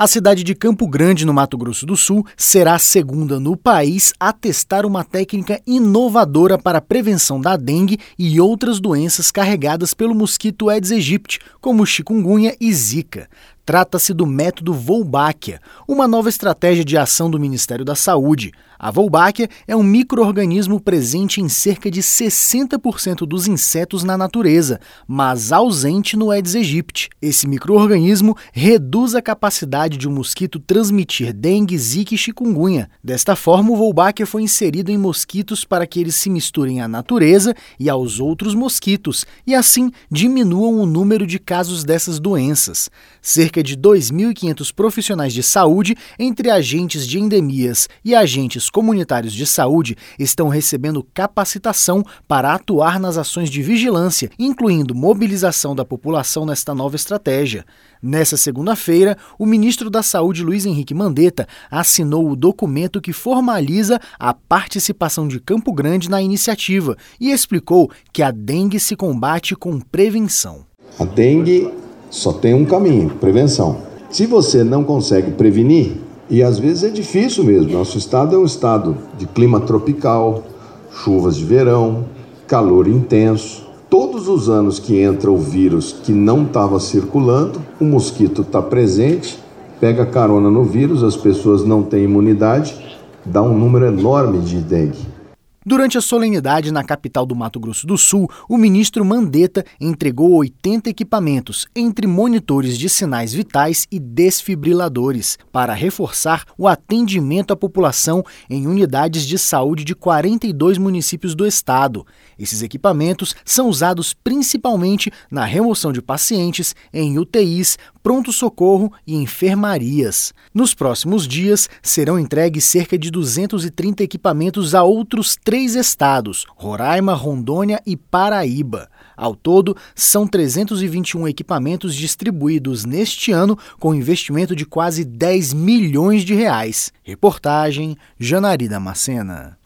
A cidade de Campo Grande, no Mato Grosso do Sul, será a segunda no país a testar uma técnica inovadora para a prevenção da dengue e outras doenças carregadas pelo mosquito Aedes aegypti, como chikungunya e zika. Trata-se do método Wolbachia, uma nova estratégia de ação do Ministério da Saúde. A Wolbachia é um microorganismo presente em cerca de 60% dos insetos na natureza, mas ausente no Aedes aegypti. Esse microorganismo reduz a capacidade de um mosquito transmitir dengue, zika e chikungunya. Desta forma, o Wolbachia foi inserido em mosquitos para que eles se misturem à natureza e aos outros mosquitos e assim diminuam o número de casos dessas doenças. Cerca cerca de 2.500 profissionais de saúde, entre agentes de endemias e agentes comunitários de saúde, estão recebendo capacitação para atuar nas ações de vigilância, incluindo mobilização da população nesta nova estratégia. Nessa segunda-feira, o ministro da Saúde, Luiz Henrique Mandetta, assinou o documento que formaliza a participação de Campo Grande na iniciativa e explicou que a dengue se combate com prevenção. A dengue só tem um caminho: prevenção. Se você não consegue prevenir, e às vezes é difícil mesmo, nosso estado é um estado de clima tropical, chuvas de verão, calor intenso. Todos os anos que entra o vírus que não estava circulando, o mosquito está presente, pega carona no vírus, as pessoas não têm imunidade, dá um número enorme de dengue. Durante a solenidade na capital do Mato Grosso do Sul, o ministro Mandetta entregou 80 equipamentos, entre monitores de sinais vitais e desfibriladores, para reforçar o atendimento à população em unidades de saúde de 42 municípios do estado. Esses equipamentos são usados principalmente na remoção de pacientes em UTIs, pronto-socorro e enfermarias. Nos próximos dias, serão entregues cerca de 230 equipamentos a outros três estados: Roraima, Rondônia e Paraíba. Ao todo, são 321 equipamentos distribuídos neste ano com investimento de quase 10 milhões de reais. Reportagem Janari Macena.